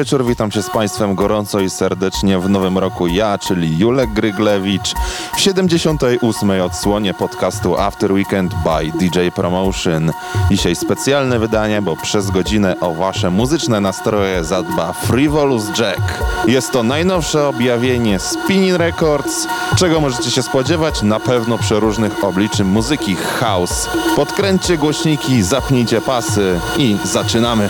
wieczór, witam cię z Państwem gorąco i serdecznie w nowym roku. Ja, czyli Julek Gryglewicz w 78. odsłonie podcastu After Weekend by DJ Promotion. Dzisiaj specjalne wydanie, bo przez godzinę o Wasze muzyczne nastroje zadba Frivolous Jack. Jest to najnowsze objawienie Spinning Records. Czego możecie się spodziewać? Na pewno przeróżnych obliczy muzyki house. Podkręćcie głośniki, zapnijcie pasy i zaczynamy.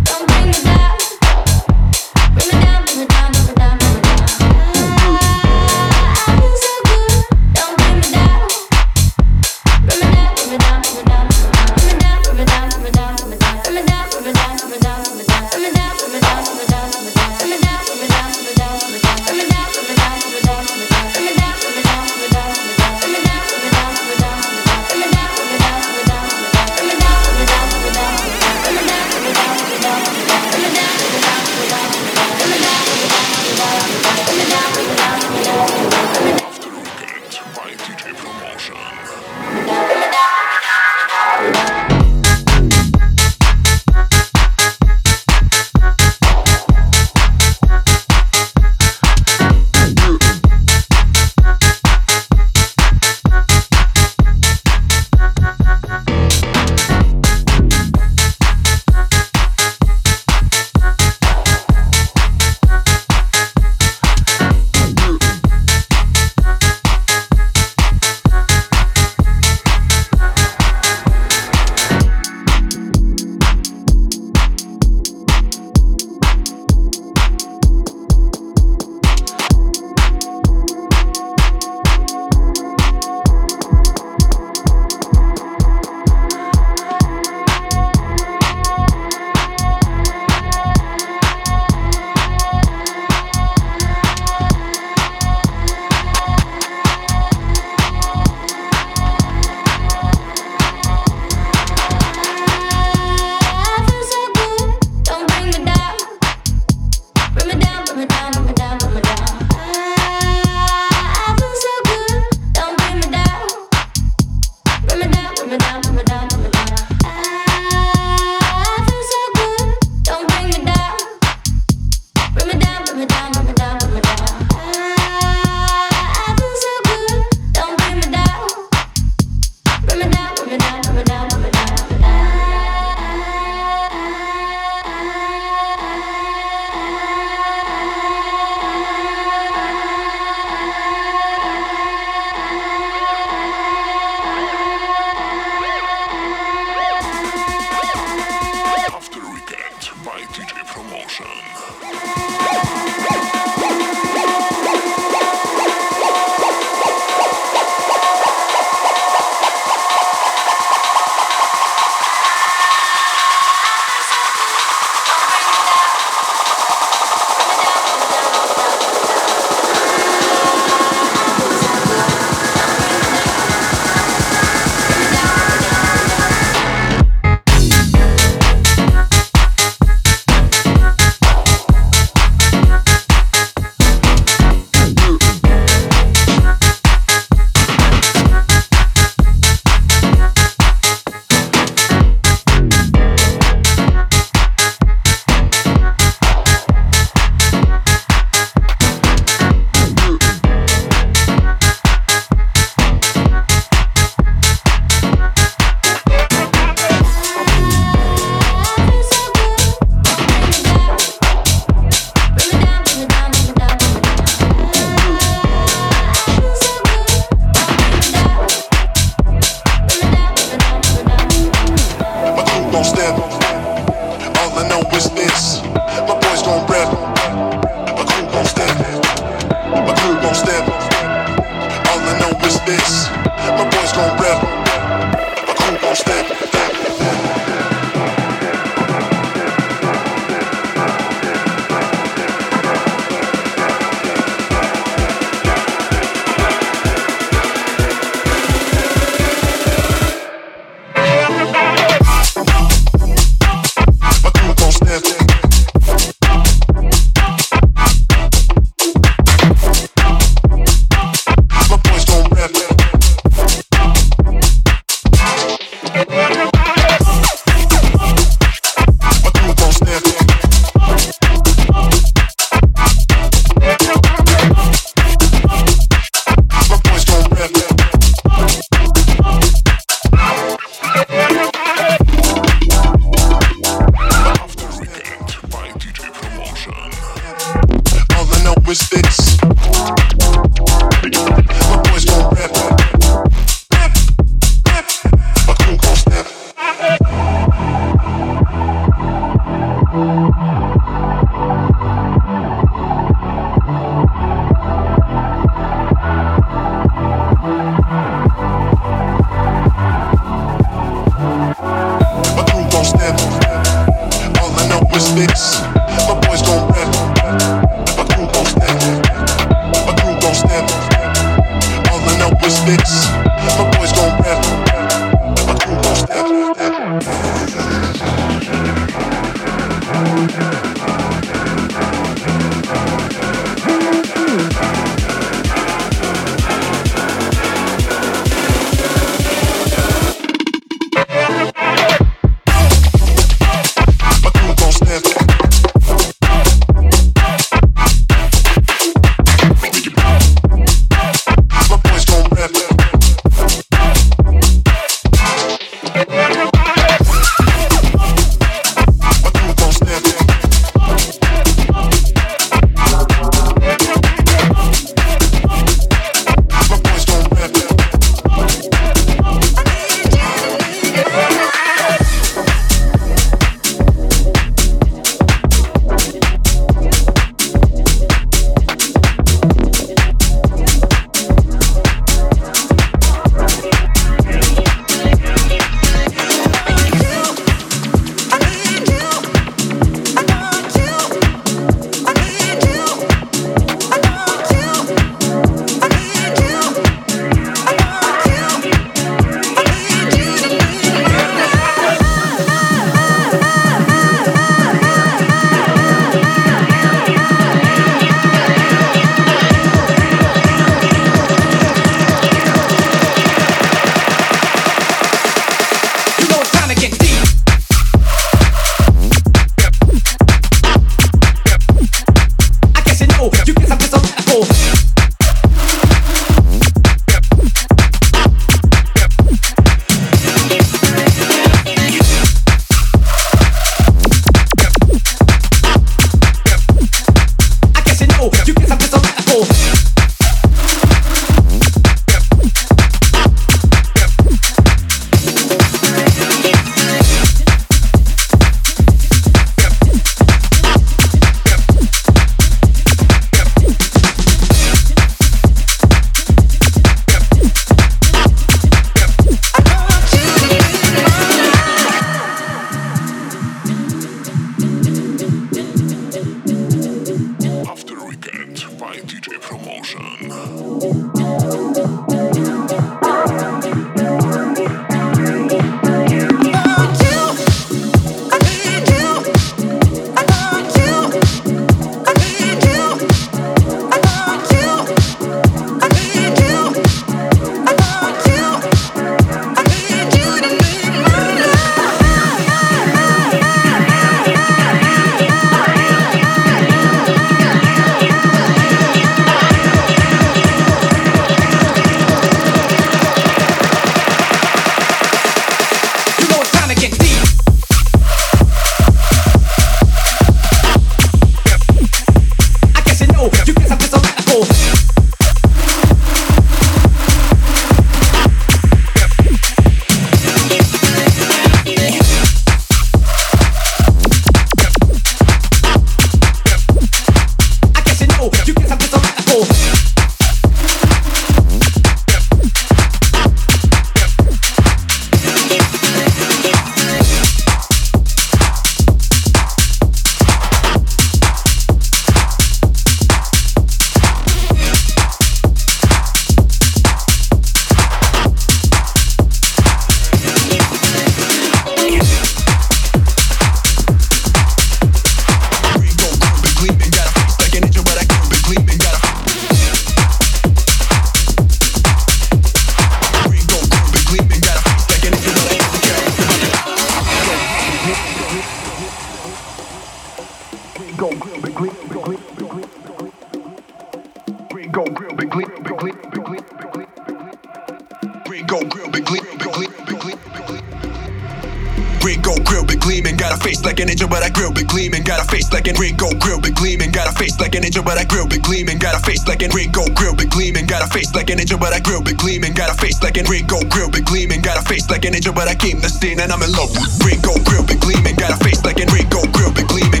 an angel, but I grill big gleaming. Got a face like an Ringo, grill big gleaming. Got a face like an angel, but I grill big gleaming. Got a face like an Ringo, grill big gleaming. Got a face like an angel, but I came the scene and I'm in love with Ringo, grill big gleaming. Got a face like an Ringo, grill big gleaming.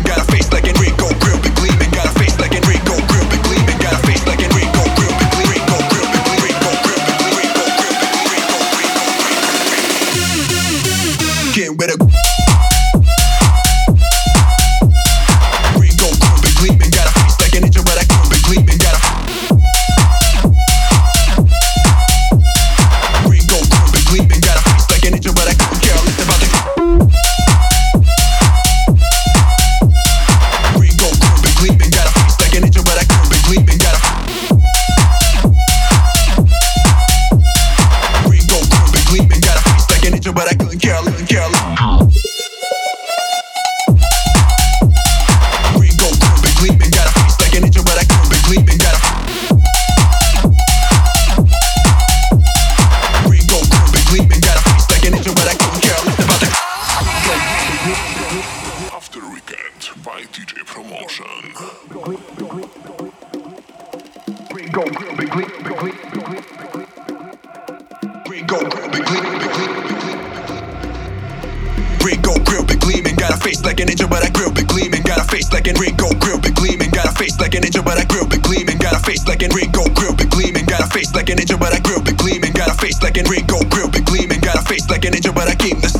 like an Rico, grill big gleaming. Got a face like an angel, but I grill big gleaming. Got a face like an Rico, grill big gleaming. Got a face like an angel, but I grill big gleaming. Got a face like an Rico, grill big gleaming. Got a face like an angel, but I keep the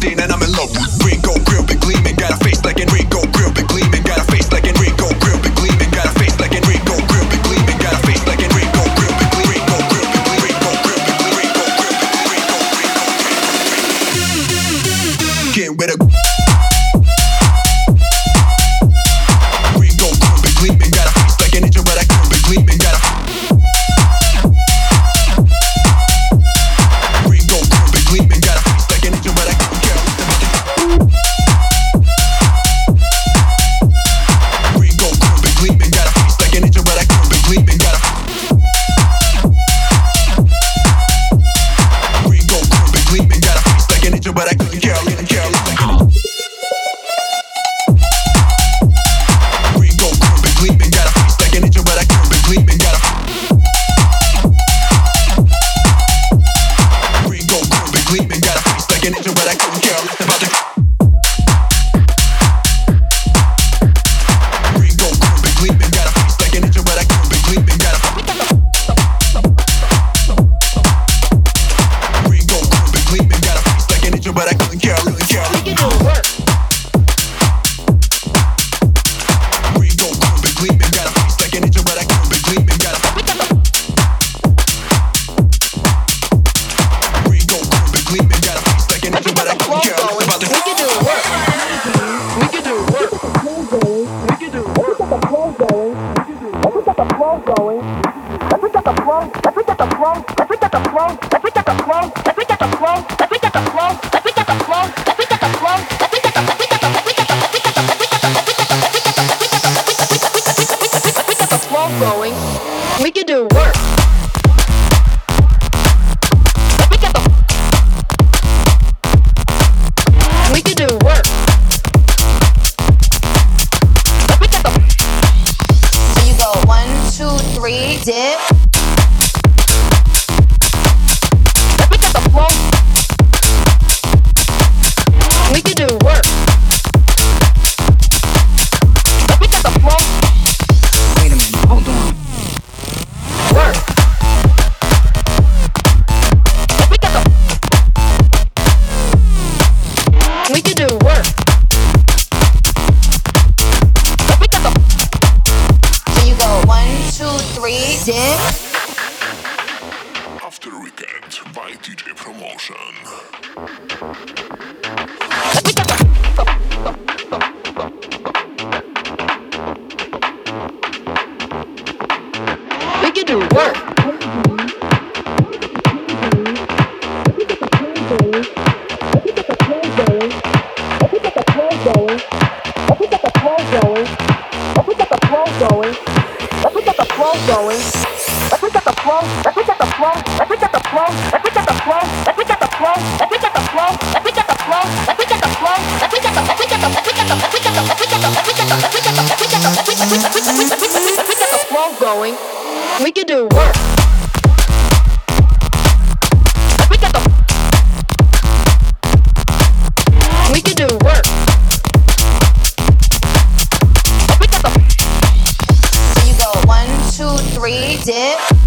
free dip.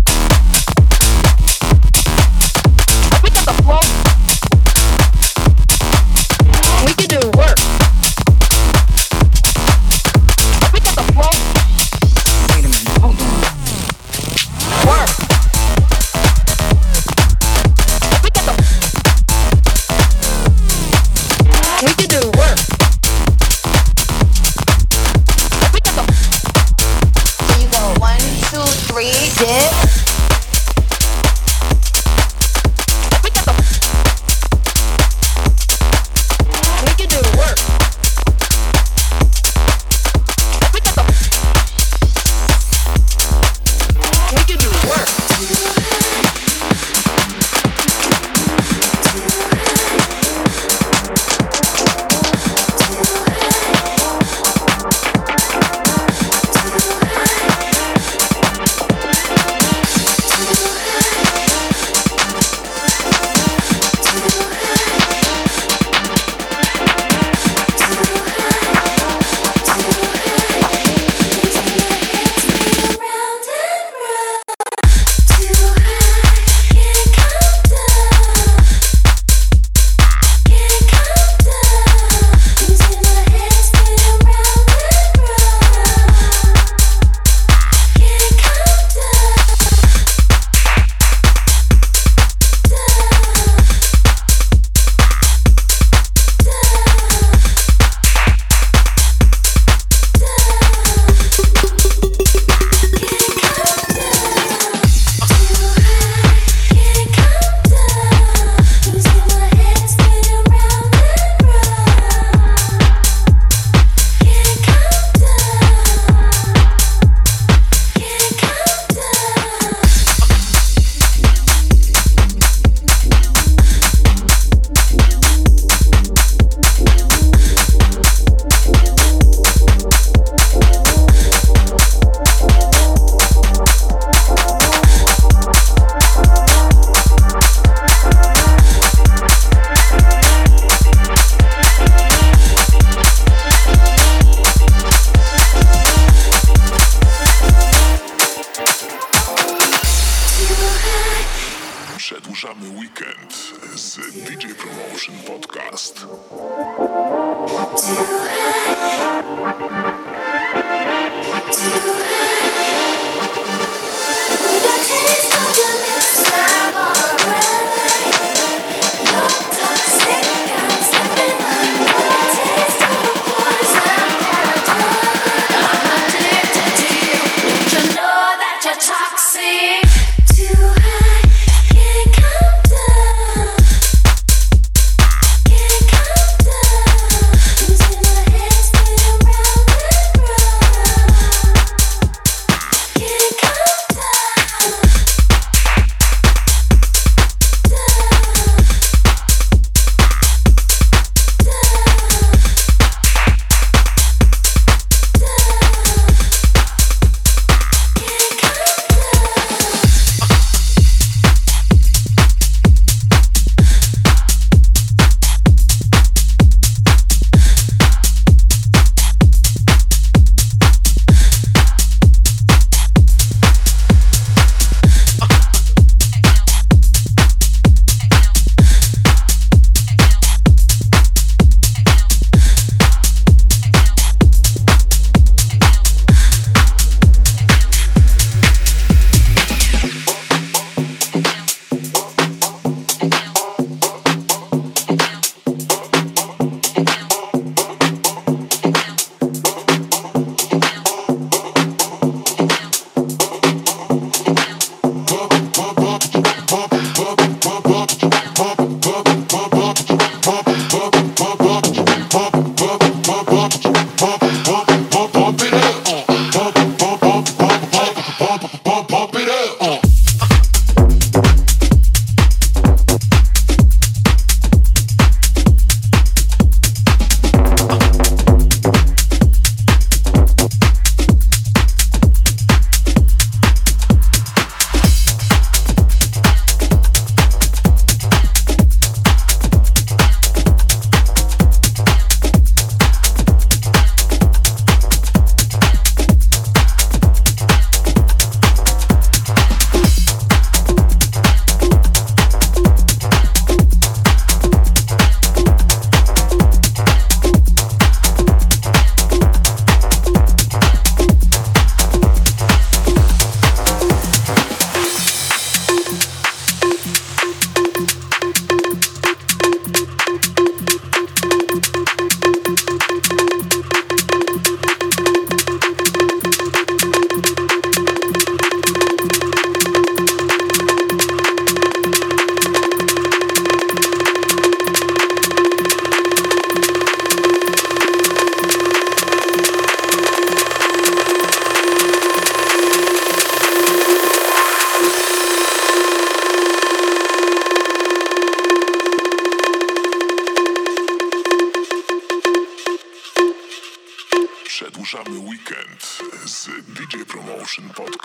Promotion Podcast.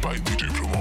by DJ Pro.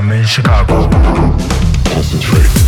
I'm in Chicago. Concentrate.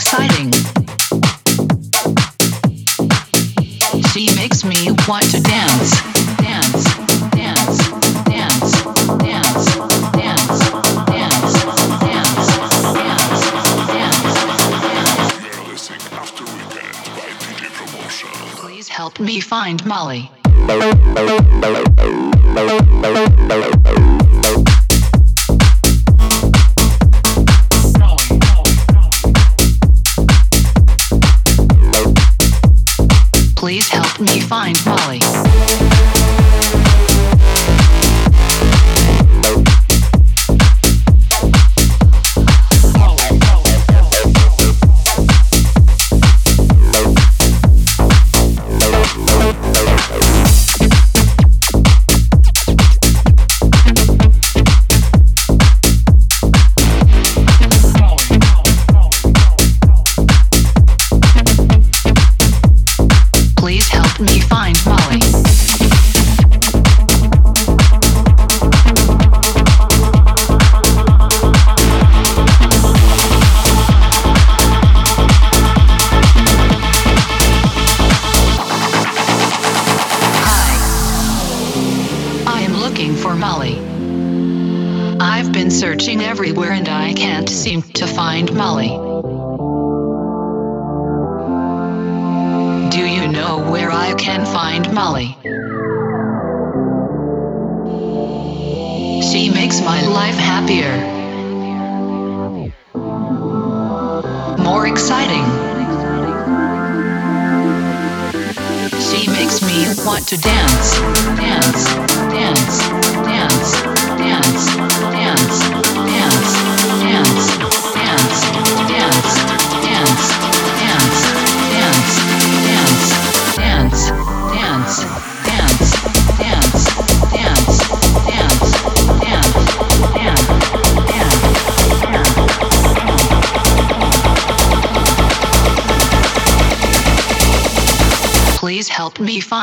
exciting. She makes me want to dance, dance, dance, dance, dance, dance, dance, dance, Please help me find Molly.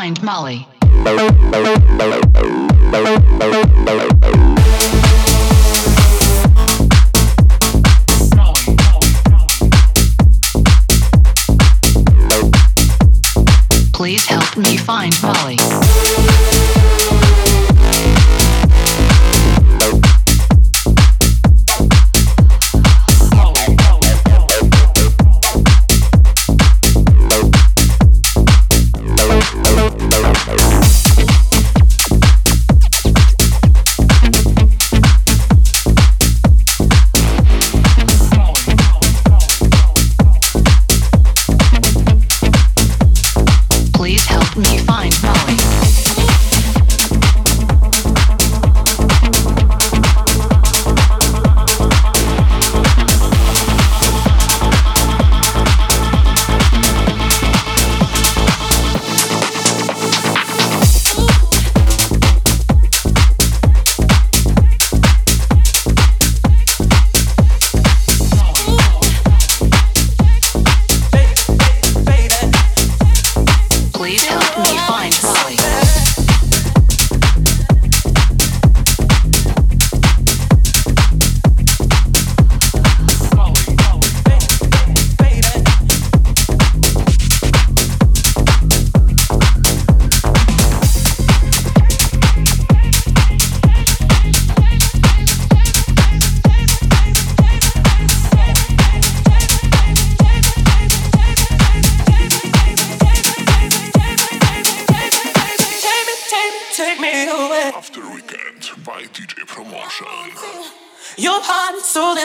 find Molly.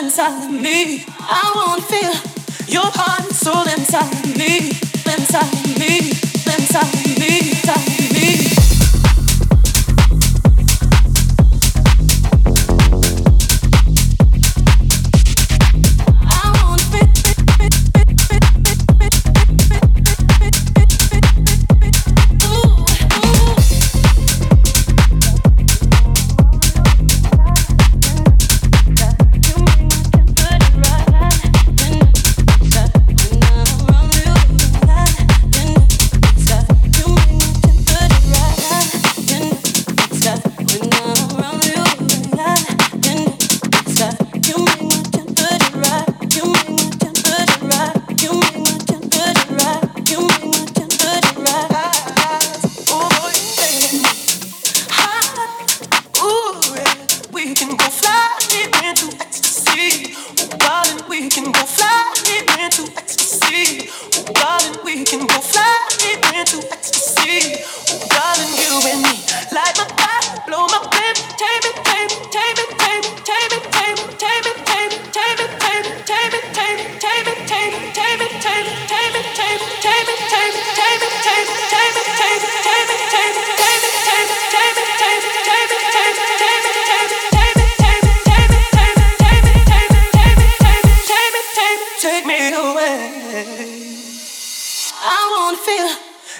inside of me. I wanna feel your heart and soul inside of me, inside of me, inside of me. Inside of me.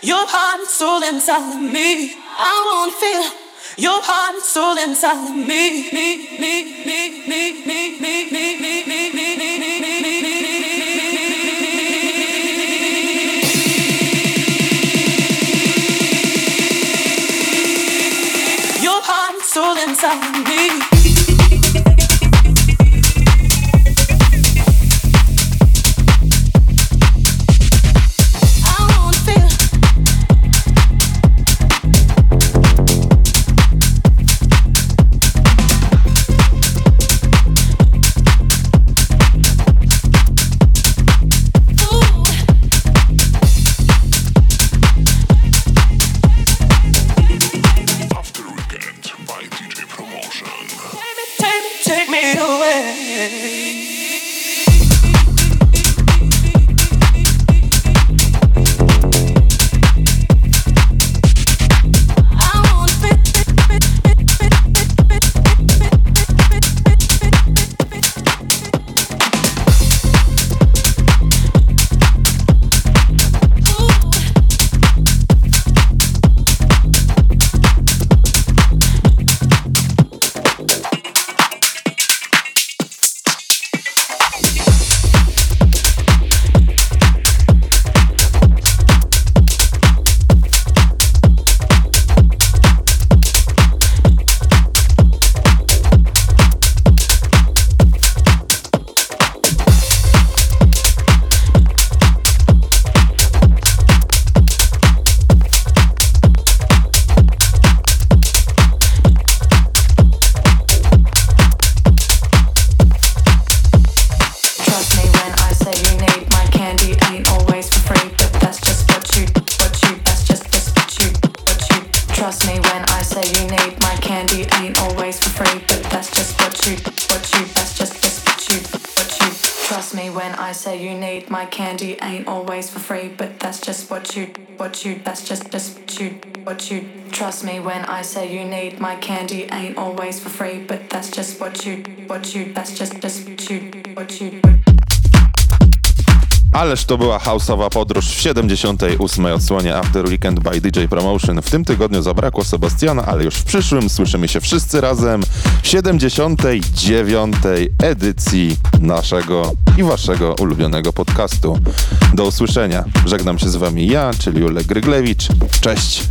Your heart and soul inside of me. I wanna feel your heart and soul inside of me. Me, me, me, me, me, me, me, me, me, me, me, me, me, me, Your heart and soul inside of me. Always for free, but that's just what you, what you, that's just, just what you, what you. Trust me when I say you need my candy ain't always for free, but that's just what you, what you, that's just, just what you, what you. Ależ to była houseowa podróż w 78. odsłonie After Weekend by DJ Promotion. W tym tygodniu zabrakło Sebastiana, ale już w przyszłym słyszymy się wszyscy razem w 79. edycji naszego i waszego ulubionego podcastu. Do usłyszenia. Żegnam się z wami ja, czyli Julek Gryglewicz. Cześć!